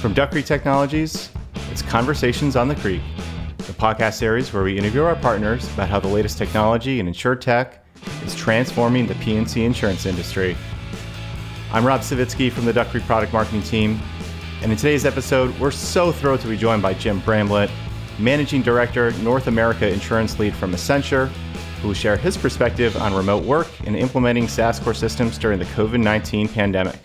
From Duck Creek Technologies, it's Conversations on the Creek, the podcast series where we interview our partners about how the latest technology and insure tech is transforming the P&C insurance industry. I'm Rob Savitsky from the Duck Creek product marketing team, and in today's episode, we're so thrilled to be joined by Jim Bramlett, Managing Director, North America Insurance Lead from Accenture, who will share his perspective on remote work and implementing SaaS core systems during the COVID 19 pandemic.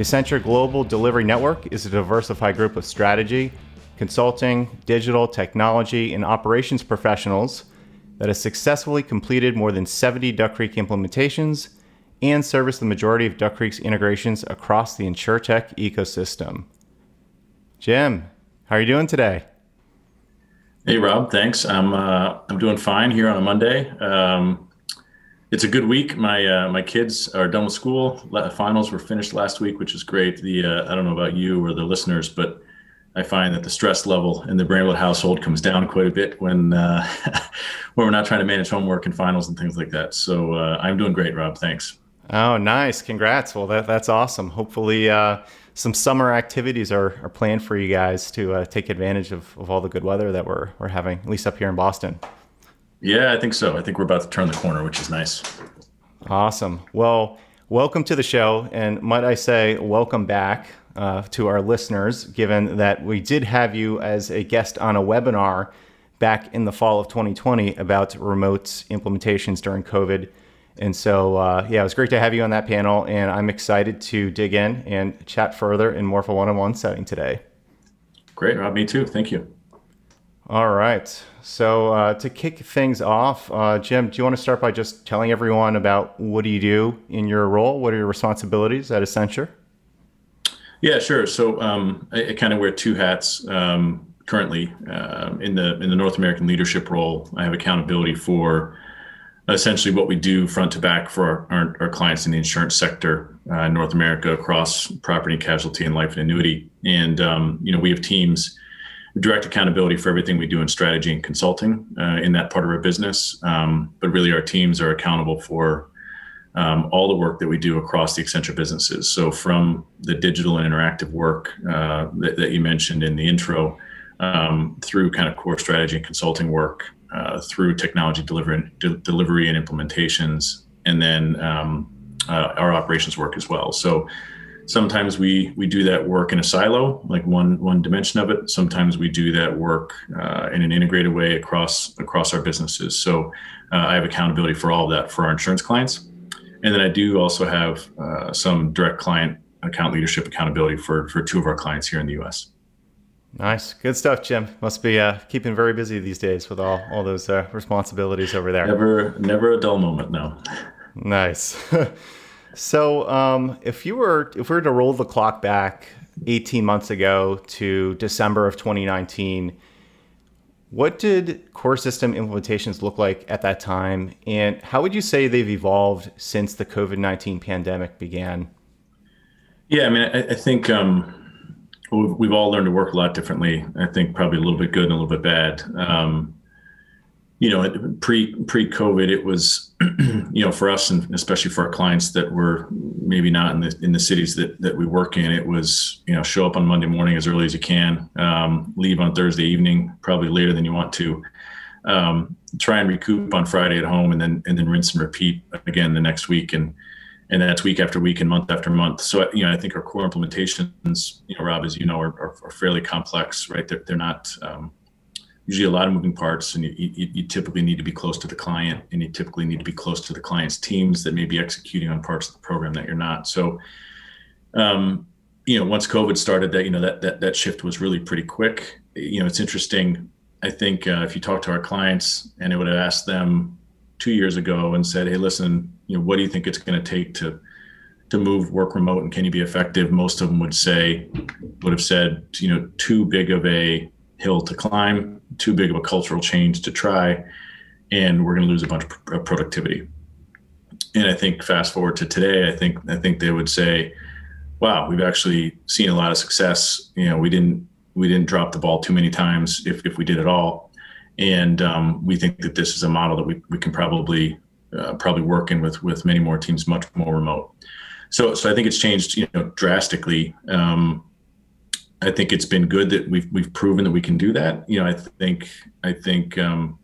The Accenture Global Delivery Network is a diversified group of strategy, consulting, digital, technology, and operations professionals that has successfully completed more than 70 Duck Creek implementations and serviced the majority of Duck Creek's integrations across the InsureTech ecosystem. Jim, how are you doing today? Hey Rob, thanks. I'm uh, I'm doing fine here on a Monday. Um, it's a good week. My uh, my kids are done with school. Finals were finished last week, which is great. The uh, I don't know about you or the listeners, but I find that the stress level in the Bramlett household comes down quite a bit when uh, when we're not trying to manage homework and finals and things like that. So uh, I'm doing great, Rob. Thanks. Oh, nice! Congrats. Well, that that's awesome. Hopefully uh, some summer activities are, are planned for you guys to uh, take advantage of, of all the good weather that we're, we're having, at least up here in Boston. Yeah, I think so. I think we're about to turn the corner, which is nice. Awesome. Well, welcome to the show. And might I say, welcome back uh, to our listeners, given that we did have you as a guest on a webinar back in the fall of 2020 about remote implementations during COVID. And so, uh, yeah, it was great to have you on that panel, and I'm excited to dig in and chat further in more of a one-on-one setting today. Great, Rob. Me too. Thank you. All right. So uh, to kick things off, uh, Jim, do you want to start by just telling everyone about what do you do in your role? What are your responsibilities at Accenture? Yeah, sure. So um, I, I kind of wear two hats um, currently uh, in the in the North American leadership role. I have accountability for essentially what we do front to back for our, our, our clients in the insurance sector uh, in North America across property, casualty, and life and annuity. And um, you know, we have teams direct accountability for everything we do in strategy and consulting uh, in that part of our business. Um, but really, our teams are accountable for um, all the work that we do across the Accenture businesses. So, from the digital and interactive work uh, that, that, you mentioned in the intro, um, through kind of core strategy and consulting work, uh, through technology delivery, de- delivery and implementations, and then um, uh, our operations work as well. So sometimes we we do that work in a silo, like one one dimension of it. Sometimes we do that work uh, in an integrated way across across our businesses. So uh, I have accountability for all of that for our insurance clients, and then I do also have uh, some direct client account leadership accountability for for two of our clients here in the U.S. Nice, good stuff, Jim. Must be uh, keeping very busy these days with all all those uh, responsibilities over there. Never, never a dull moment. No. Nice. so, um, if you were if we were to roll the clock back 18 months ago to December of 2019, what did core system implementations look like at that time, and how would you say they've evolved since the COVID 19 pandemic began? Yeah, I mean, I, I think. Um, we've, we've all learned to work a lot differently. I think probably a little bit good and a little bit bad. Um, you know, pre pre COVID, it was, you know, for us and especially for our clients that were maybe not in the in the cities that that we work in, it was, you know, show up on Monday morning as early as you can, um, leave on Thursday evening, probably later than you want to, um, try and recoup on Friday at home, and then and then rinse and repeat again the next week, and and that's week after week and month after month. So you know, I think our core implementations, you know, Rob, as you know, are, are, are fairly complex, right? They're, they're not um, usually a lot of moving parts, and you, you, you, typically need to be close to the client, and you typically need to be close to the client's teams that may be executing on parts of the program that you're not. So, um, you know, once COVID started, that you know that that that shift was really pretty quick. You know, it's interesting. I think uh, if you talk to our clients, and I would have asked them two years ago and said, "Hey, listen, you know, what do you think it's going to take to to move work remote, and can you be effective?" Most of them would say, would have said, you know, too big of a hill to climb, too big of a cultural change to try, and we're going to lose a bunch of productivity. And I think fast forward to today, I think I think they would say, "Wow, we've actually seen a lot of success. You know, we didn't we didn't drop the ball too many times, if if we did at all." and um, we think that this is a model that we, we can probably uh, probably work in with with many more teams much more remote so so i think it's changed you know drastically um, I think it's been good that we've we've proven that we can do that. You know, I think I think um,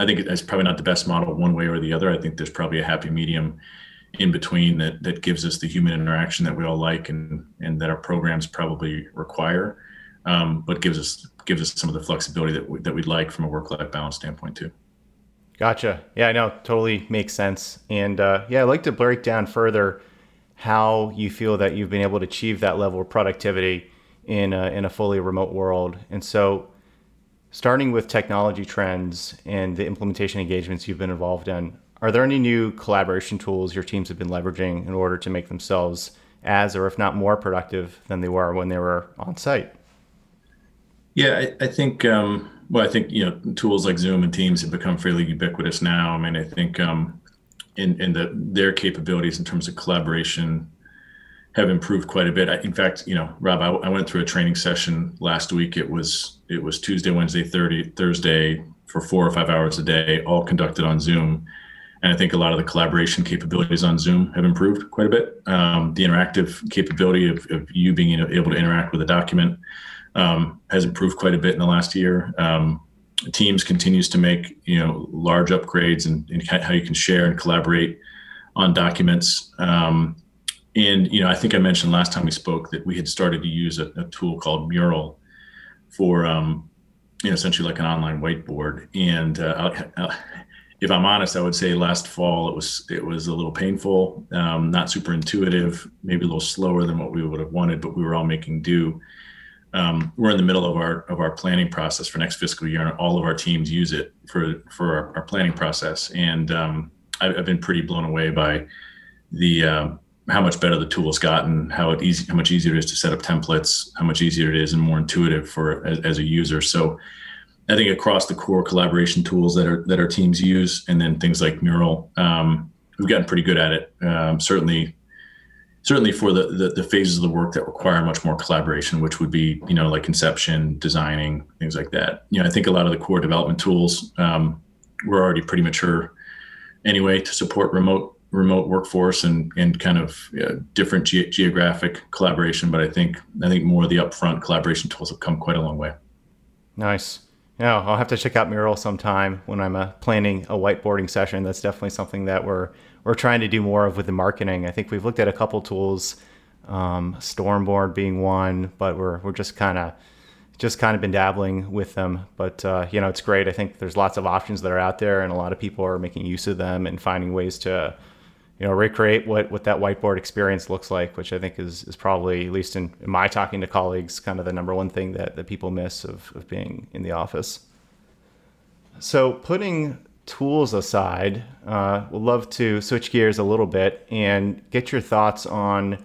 I think it's probably not the best model one way or the other. I think there's probably a happy medium in between that that gives us the human interaction that we all like and and that our programs probably require, um, but gives us gives us some of the flexibility that we, that we'd like from a work life balance standpoint too. Gotcha. Yeah, I know. Totally makes sense. And uh, yeah, I'd like to break down further how you feel that you've been able to achieve that level of productivity in a, in a fully remote world. And so, starting with technology trends and the implementation engagements you've been involved in, are there any new collaboration tools your teams have been leveraging in order to make themselves as, or if not more productive than they were when they were on site? Yeah, I, I think. Um, well, I think you know tools like Zoom and Teams have become fairly ubiquitous now. I mean, I think um, in in the their capabilities in terms of collaboration have improved quite a bit. I, in fact, you know, Rob, I, I, went through a training session last week. It was it was Tuesday, Wednesday, 30, Thursday for four or five hours a day, all conducted on Zoom. And I think a lot of the collaboration capabilities on Zoom have improved quite a bit. Um, the interactive capability of, of you being able to interact with a document um, has improved quite a bit in the last year. Um, Teams continues to make you know large upgrades and, how you can share and collaborate on documents. Um, and you know, I think I mentioned last time we spoke that we had started to use a, a tool called Mural for um, you know essentially like an online whiteboard. And uh, uh, if I'm honest, I would say last fall it was it was a little painful, um, not super intuitive, maybe a little slower than what we would have wanted, but we were all making do um, we're in the middle of our of our planning process for next fiscal year, and all of our teams use it for for our, our planning process. And um, I've, I've, been pretty blown away by the uh, how much better the tool has gotten, how it easy, how much easier it is to set up templates, how much easier it is, and more intuitive for as, as a user. So, I think across the core collaboration tools that are that our teams use, and then things like Mural, um, we've gotten pretty good at it. Um, certainly certainly for the, the, the phases of the work that require much more collaboration, which would be you know like conception, designing, things like that. You know, I think a lot of the core development tools um, were already pretty mature anyway to support remote remote workforce and and kind of different ge- geographic collaboration. But I think I think more of the upfront collaboration tools have come quite a long way. Nice. Yeah, I'll have to check out Mural sometime when I'm uh, planning a whiteboarding session. That's definitely something that we're we're trying to do more of with the marketing. I think we've looked at a couple tools, um, Stormboard being one, but we're we're just kind of just kind of been dabbling with them. But uh, you know, it's great. I think there's lots of options that are out there, and a lot of people are making use of them and finding ways to you know recreate what what that whiteboard experience looks like, which I think is is probably at least in, in my talking to colleagues, kind of the number one thing that that people miss of of being in the office. So putting tools aside, uh, we'd love to switch gears a little bit and get your thoughts on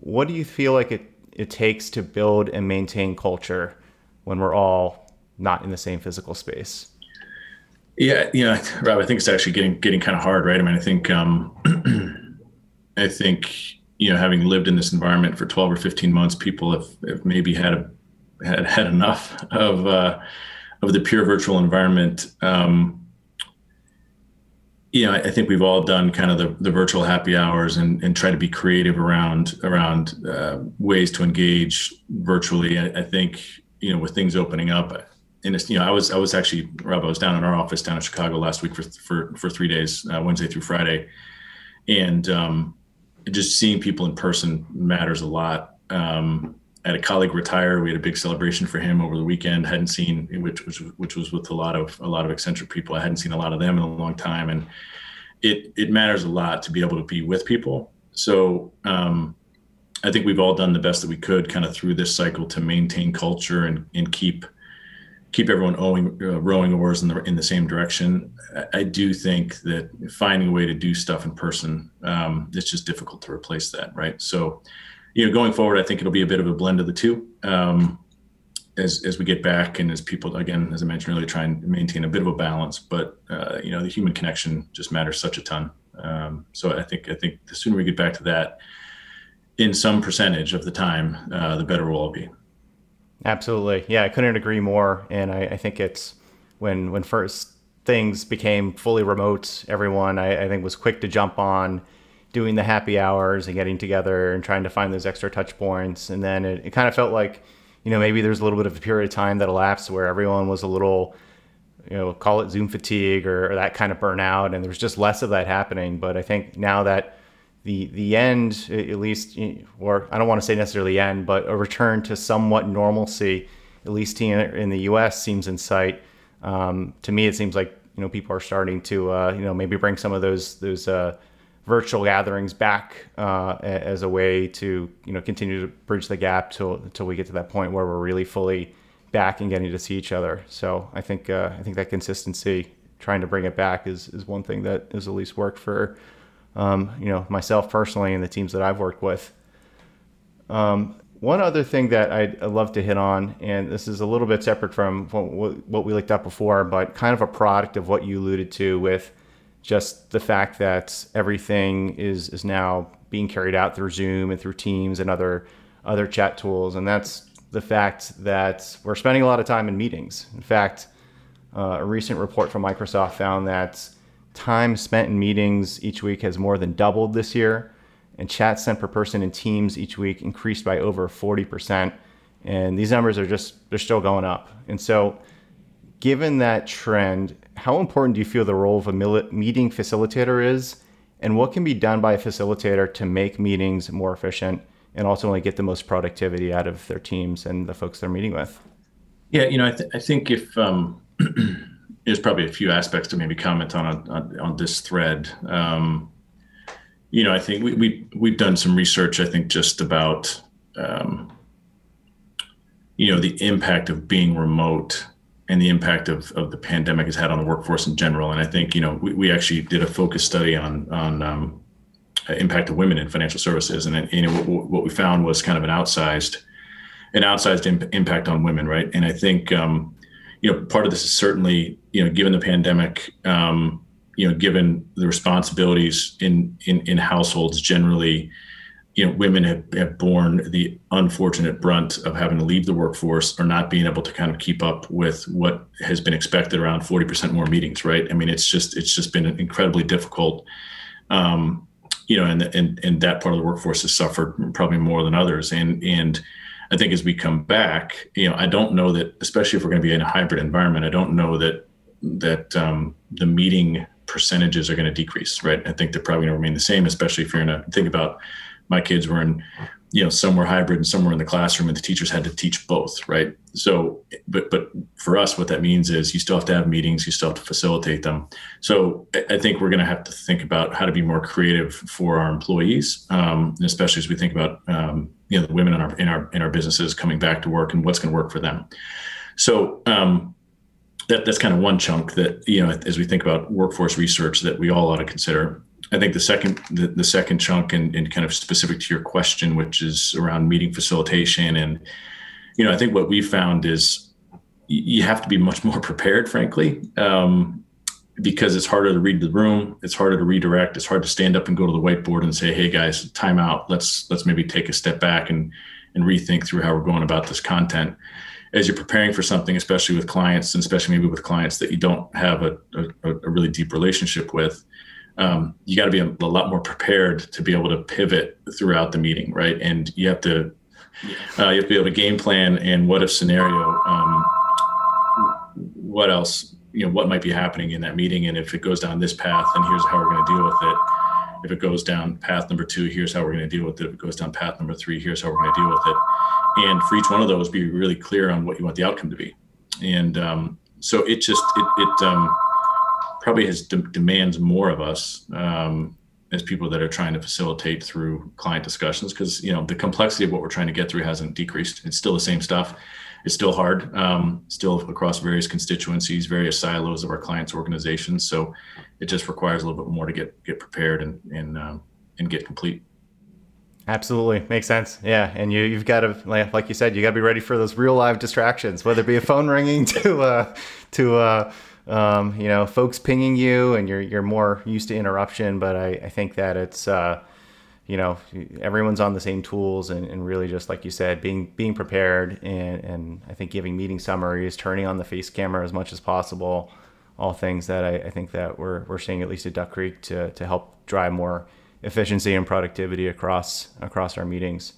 what do you feel like it, it takes to build and maintain culture when we're all not in the same physical space? Yeah, you know, Rob, I think it's actually getting getting kind of hard, right? I mean, I think um, I think you know, having lived in this environment for twelve or fifteen months, people have, have maybe had a, had had enough of uh, of the pure virtual environment. Um, you know, I think we've all done kind of the, the virtual happy hours and, and try to be creative around around uh, ways to engage virtually. I, I, think you know with things opening up, and it's you know I was I was actually Rob I was down in our office down in Chicago last week for for for three days uh, Wednesday through Friday, and um, just seeing people in person matters a lot. Um, I had a colleague retire. We had a big celebration for him over the weekend. hadn't seen which which which was with a lot of a lot of Accenture people. I hadn't seen a lot of them in a long time, and it it matters a lot to be able to be with people. So um, I think we've all done the best that we could, kind of through this cycle, to maintain culture and and keep keep everyone owing, uh, rowing oars in the in the same direction. I, I, do think that finding a way to do stuff in person, um, it's just difficult to replace that, right? So you know, going forward, I think it'll be a bit of a blend of the two. Um, as, as we get back and as people again as i mentioned earlier try and maintain a bit of a balance but uh, you know the human connection just matters such a ton um, so i think i think the sooner we get back to that in some percentage of the time uh, the better we'll all be absolutely yeah i couldn't agree more and i, I think it's when when first things became fully remote everyone I, I think was quick to jump on doing the happy hours and getting together and trying to find those extra touch points. And then it, it kind of felt like, you know, maybe there's a little bit of a period of time that elapsed where everyone was a little, you know, call it Zoom fatigue or, or that kind of burnout, and there was just less of that happening. But I think now that the the end, at least, or I don't want to say necessarily end, but a return to somewhat normalcy, at least here in the U.S., seems in sight. Um, to me, it seems like you know people are starting to uh, you know maybe bring some of those those uh, virtual gatherings back uh, as a way to you know continue to bridge the gap till until we get to that point where we're really fully back and getting to see each other. So I think uh, I think that consistency, trying to bring it back, is is one thing that has at least worked for um, you know myself personally and the teams that I've worked with. Um, one other thing that I'd, love to hit on, and this is a little bit separate from what, what we looked at before, but kind of a product of what you alluded to with just the fact that everything is is now being carried out through Zoom and through Teams and other other chat tools, and that's the fact that we're spending a lot of time in meetings. In fact, uh, a recent report from Microsoft found that time spent in meetings each week has more than doubled this year, and chats sent per person in Teams each week increased by over 40%. And these numbers are just they're still going up. And so, given that trend, how important do you feel the role of a meeting facilitator is, and what can be done by a facilitator to make meetings more efficient and ultimately get the most productivity out of their teams and the folks they're meeting with? Yeah, you know, I, th- I think if um, there's probably a few aspects to maybe comment on on, on this thread. Um, you know, I think we, we we've done some research. I think just about um, you know the impact of being remote and the impact of, of the pandemic has had on the workforce in general. And I think, you know, we, we actually did a focus study on, on um, impact of women in financial services. And, you know, what, what, we found was kind of an outsized, an outsized imp- impact on women. Right. And I think, um, you know, part of this is certainly, you know, given the pandemic, um, you know, given the responsibilities in, in, in households generally, you know, women have, have borne the unfortunate brunt of having to leave the workforce or not being able to kind of keep up with what has been expected around 40% more meetings, right? I mean, it's just it's just been incredibly difficult. Um, you know, and, and and that part of the workforce has suffered probably more than others. And and I think as we come back, you know, I don't know that, especially if we're going to be in a hybrid environment, I don't know that that um, the meeting percentages are going to decrease, right? I think they're probably going to remain the same, especially if you're going to think about my kids were in you know some were hybrid and some were in the classroom and the teachers had to teach both right so but but for us what that means is you still have to have meetings you still have to facilitate them so i think we're going to have to think about how to be more creative for our employees um, especially as we think about um, you know the women in our in our in our businesses coming back to work and what's going to work for them. So um, that, that's kind of one chunk that you know as we think about workforce research that we all ought to consider. I think the second the, the second chunk and, and kind of specific to your question, which is around meeting facilitation, and you know, I think what we found is you have to be much more prepared, frankly, um, because it's harder to read the room, it's harder to redirect, it's hard to stand up and go to the whiteboard and say, "Hey guys, time out. Let's let's maybe take a step back and and rethink through how we're going about this content." As you're preparing for something, especially with clients, and especially maybe with clients that you don't have a, a, a really deep relationship with, um, you got to be a, a, lot more prepared to be able to pivot throughout the meeting, right? And you have to uh, you have to be able to game plan and what if scenario. Um, what else? You know, what might be happening in that meeting, and if it goes down this path, and here's how we're going to deal with it. If it goes down path number two, here's how we're going to deal with it. If it goes down path number three, here's how we're going to deal with it. And for each one of those, be really clear on what you want the outcome to be. And um, so it just it, it um, probably has de- demands more of us um, as people that are trying to facilitate through client discussions because you know the complexity of what we're trying to get through hasn't decreased it's still the same stuff it's still hard um, still across various constituencies various silos of our clients organizations. So it just requires a little bit more to get get prepared and and um, and get complete. Absolutely. Makes sense. Yeah, and you you've got to like, you said, you got to be ready for those real live distractions, whether it be a phone ringing to uh, to uh, um, you know, folks pinging you and you're, you're more used to interruption, but I, I think that it's, uh, you know, everyone's on the same tools and, and really just like you said, being, being prepared and, and I think giving meeting summaries, turning on the face camera as much as possible, all things that I, I think that we're, we're seeing at least at Duck Creek to, to help drive more efficiency and productivity across, across our meetings.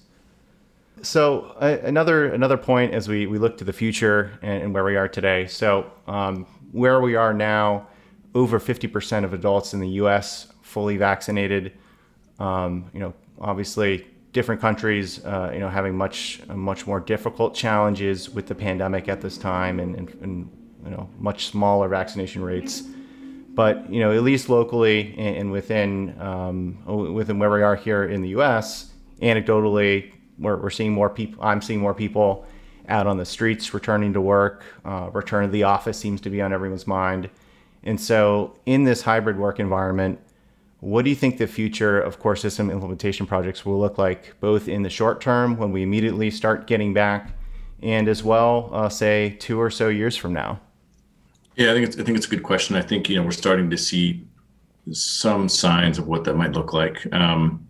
so uh, another another point as we, we look to the future and, and where we are today. So um, where we are now, over 50% of adults in the U.S. fully vaccinated. Um, you know, obviously different countries, uh, you know, having much much more difficult challenges with the pandemic at this time, and, and, and you know, much smaller vaccination rates. But you know, at least locally and, and within um, within where we are here in the U.S., anecdotally, we're, we're seeing more people. I'm seeing more people out on the streets returning to work. Uh, return to the office seems to be on everyone's mind. And so, in this hybrid work environment, what do you think the future of core system implementation projects will look like, both in the short term when we immediately start getting back, and as well, uh, say, two or so years from now? Yeah, I think it's, I think it's a good question. I think you know we're starting to see some signs of what that might look like. Um,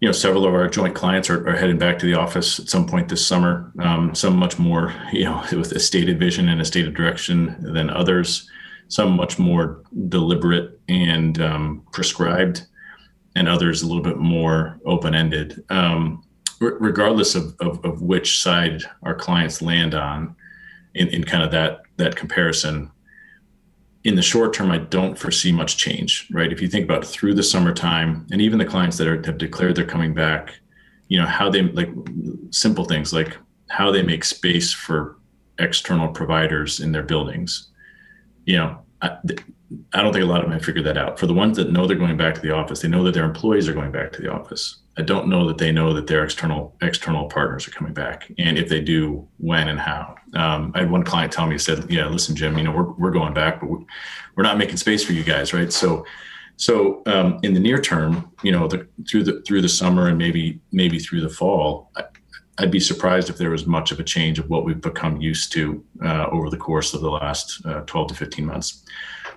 you know, several of our joint clients are, are, heading back to the office at some point this summer. Um, some much more, you know, with a stated vision and a stated direction than others some much more deliberate and um, prescribed, and others a little bit more open ended. Um, regardless of, of, of, which side our clients land on in, in kind of that, that comparison, in the short term, I don't foresee much change, right? If you think about through the summertime, and even the clients that are, have declared they're coming back, you know, how they like simple things like how they make space for external providers in their buildings you know, I, I don't think a lot of them have figured that out. For the ones that know they're going back to the office, they know that their employees are going back to the office. I don't know that they know that their external external partners are coming back, and if they do, when and how. Um, I had one client tell me, he said, "Yeah, listen, Jim, you know, we're we're going back, but we're, not making space for you guys, right?" So, so um, in the near term, you know, the, through the through the summer and maybe maybe through the fall, I'd be surprised if there was much of a change of what we've become used to uh, over the course of the last uh, 12 to 15 months.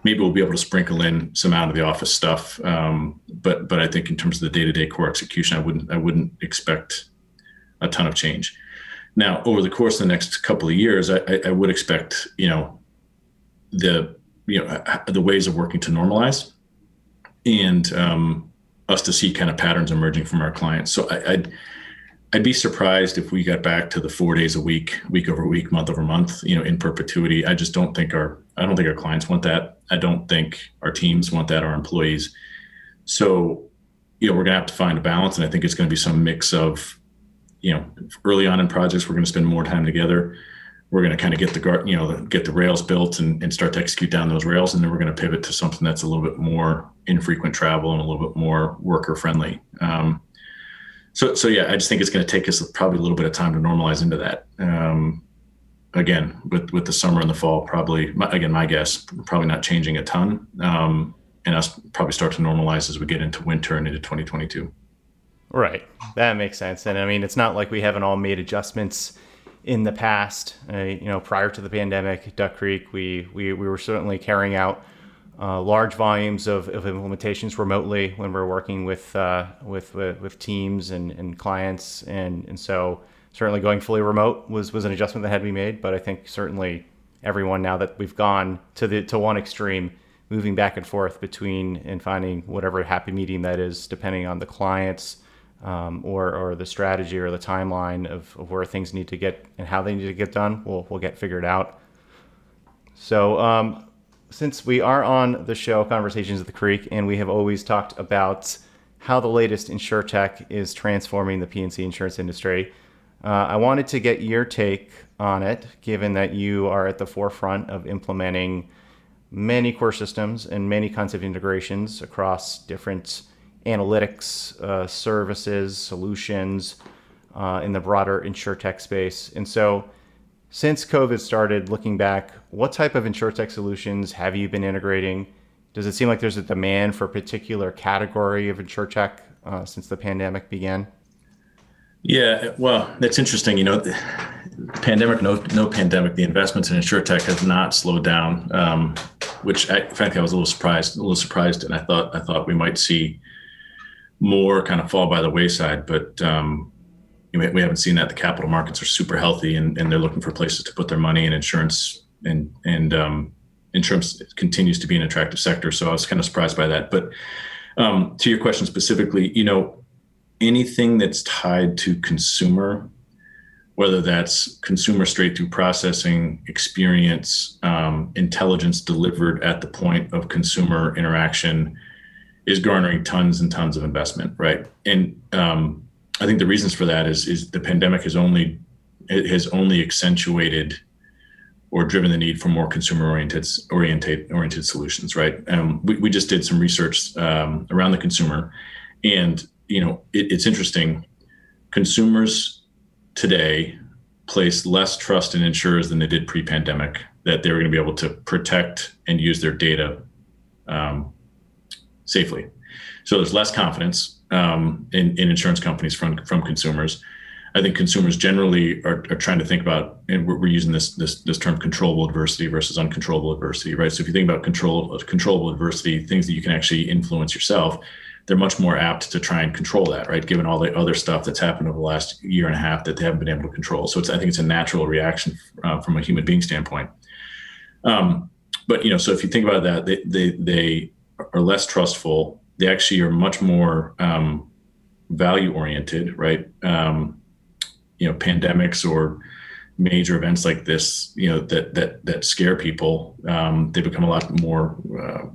Maybe we'll be able to sprinkle in some out of the office stuff, um, but but I think in terms of the day-to-day core execution, I wouldn't I wouldn't expect a ton of change. Now, over the course of the next couple of years, I, I would expect you know the you know the ways of working to normalize, and um, us to see kind of patterns emerging from our clients. So I, I'd I'd be surprised if we got back to the four days a week, week over week, month over month, you know, in perpetuity. I just don't think our I don't think our clients want that. I don't think our teams want that, our employees. So, you know, we're gonna have to find a balance. And I think it's gonna be some mix of, you know, early on in projects, we're gonna spend more time together. We're gonna kind of get the guard, you know, get the rails built and, and start to execute down those rails. And then we're gonna pivot to something that's a little bit more infrequent travel and a little bit more worker friendly. Um, so so yeah, I just think it's going to take us probably a little bit of time to normalize into that. Um, again, with with the summer and the fall, probably again my guess probably not changing a ton, um, and us probably start to normalize as we get into winter and into 2022. Right, that makes sense. And I mean, it's not like we haven't all made adjustments in the past. Uh, you know, prior to the pandemic, Duck Creek, we we we were certainly carrying out uh, large volumes of, of, implementations remotely when we're working with uh, with, with, with teams and, and clients, and and so certainly going fully remote was was an adjustment that had to be made. But I think certainly everyone now that we've gone to the to one extreme, moving back and forth between and finding whatever happy medium that is, depending on the clients. Um, or, or the strategy or the timeline of, of where things need to get and how they need to get done, we'll, we'll get figured out. So um, since we are on the show Conversations at the Creek, and we have always talked about how the latest insure tech is transforming the P&C insurance industry, uh, I wanted to get your take on it, given that you are at the forefront of implementing many core systems and many kinds of integrations across different analytics, uh, services, solutions uh, in the broader insure tech space. And so since COVID started, looking back, what type of tech solutions have you been integrating? Does it seem like there's a demand for a particular category of insurtech uh, since the pandemic began? Yeah, well, that's interesting. You know, the pandemic, no, no pandemic. The investments in insurtech have not slowed down, um, which I, frankly I was a little surprised, a little surprised, and I thought I thought we might see more kind of fall by the wayside. But um, we haven't seen that. The capital markets are super healthy, and, and they're looking for places to put their money. And insurance and and um, insurance continues to be an attractive sector. So I was kind of surprised by that. But um, to your question specifically, you know, anything that's tied to consumer whether that's consumer straight through processing experience, um, intelligence delivered at the point of consumer interaction, is garnering tons and tons of investment, right? And um, I think the reasons for that is is the pandemic has only has only accentuated or driven the need for more consumer oriented oriented oriented solutions, right? Um, we, we just did some research um, around the consumer, and you know it, it's interesting. Consumers today place less trust in insurers than they did pre-pandemic. That they were going to be able to protect and use their data um, safely. So there's less confidence um, in, in insurance companies from from consumers. I think consumers generally are, are trying to think about, and we're, we're, using this, this this term controllable adversity versus uncontrollable adversity, right? So if you think about control controllable adversity, things that you can actually influence yourself, they're much more apt to try and control that, right? Given all the other stuff that's happened over the last year and a half that they haven't been able to control. So it's I think it's a natural reaction uh, from a human being standpoint. Um, but you know, so if you think about that, they they they are less trustful. They actually are much more um, value oriented, right? Um, you know pandemics or major events like this you know that that that scare people um, they become a lot more uh,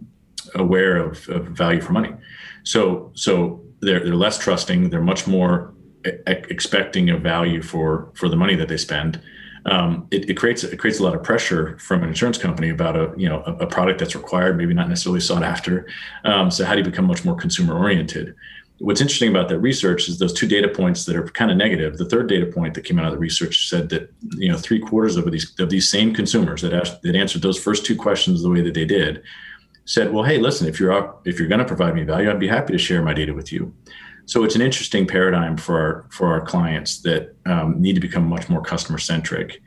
aware of, of, value for money so so they're they're less trusting they're much more e- expecting a value for for the money that they spend um, it, it, creates it creates a lot of pressure from an insurance company about a you know a, a product that's required maybe not necessarily sought after um, so how do you become much more consumer oriented what's interesting about that research is those two data points that are kind of negative. The third data point that came out of the research said that you know three quarters of these of these same consumers that asked, that answered those first two questions the way that they did said, well, hey, listen, if you're if you're going to provide me value, I'd be happy to share my data with you. So it's an interesting paradigm for our for our clients that um, need to become much more customer centric.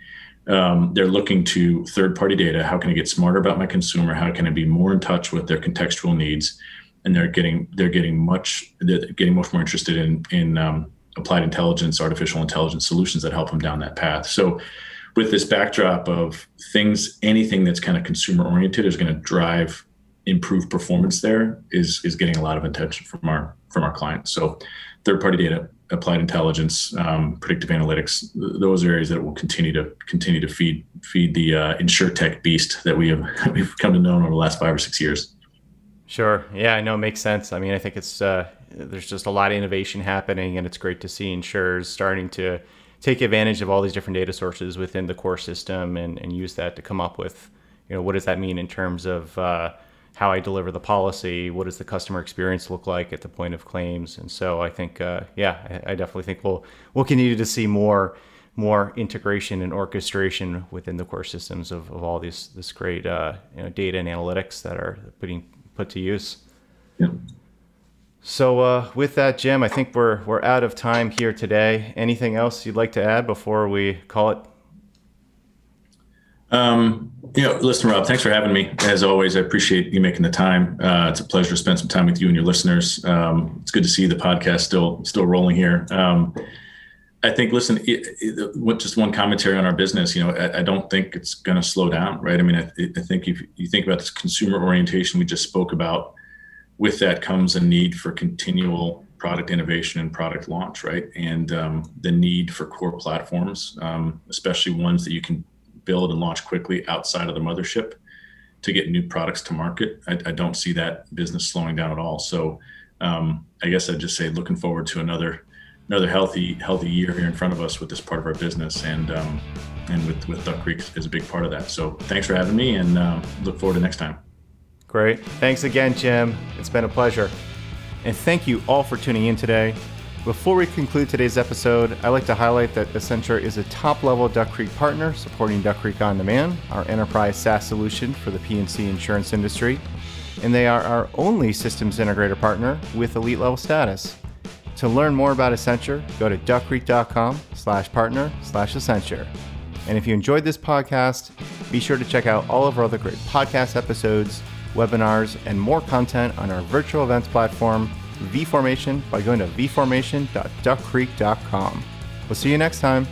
Um, they're looking to third party data. How can I get smarter about my consumer? How can I be more in touch with their contextual needs? and they're getting they're getting much they're getting much more interested in in um, applied intelligence, artificial intelligence solutions that help them down that path. So, with this backdrop of things, anything that's kind of consumer oriented is going to drive improved performance. There is is getting a lot of attention from our from our clients. So, third party data, applied intelligence, um, predictive analytics, those are areas that will continue to continue to feed feed the uh, insure tech beast that we have we've come to know over the last five or six years. Sure. Yeah, I know. It makes sense. I mean, I think it's uh, there's just a lot of innovation happening, and it's great to see insurers starting to take advantage of all these different data sources within the core system and, and use that to come up with, you know, what does that mean in terms of uh, how I deliver the policy? What does the customer experience look like at the point of claims? And so I think, uh, yeah, I, I definitely think we'll we'll continue to see more more integration and orchestration within the core systems of, of all these this great uh, you know, data and analytics that are putting put to use. Yeah. So uh, with that, Jim, I think we're we're out of time here today. Anything else you'd like to add before we call it? Um, you know, listen, Rob, thanks for having me. As always, I appreciate you making the time. Uh, it's a pleasure to spend some time with you and your listeners. Um, it's good to see the podcast still still rolling here. Um, I think, listen, it, it, just one commentary on our business, you know, I, I don't think it's going to slow down, right? I mean, I, I, think if you think about this consumer orientation we just spoke about, with that comes a need for continual product innovation and product launch, right? And um, the need for core platforms, um, especially ones that you can build and launch quickly outside of the mothership to get new products to market. I, I don't see that business slowing down at all. So um, I guess I'd just say looking forward to another another healthy healthy year here in front of us with this part of our business and um, and with with Duck Creek is a big part of that. So thanks for having me and uh, look forward to next time. Great. Thanks again, Jim. It's been a pleasure. And thank you all for tuning in today. Before we conclude today's episode, I'd like to highlight that Accenture is a top level Duck Creek partner supporting Duck Creek On Demand, our enterprise SaaS solution for the P&C insurance industry. And they are our only systems integrator partner with elite level status. To learn more about Accenture, go to duckcreek.com slash partner slash Accenture. And if you enjoyed this podcast, be sure to check out all of our other great podcast episodes, webinars, and more content on our virtual events platform, vFormation, by going to vformation.duckcreek.com. We'll see you next time.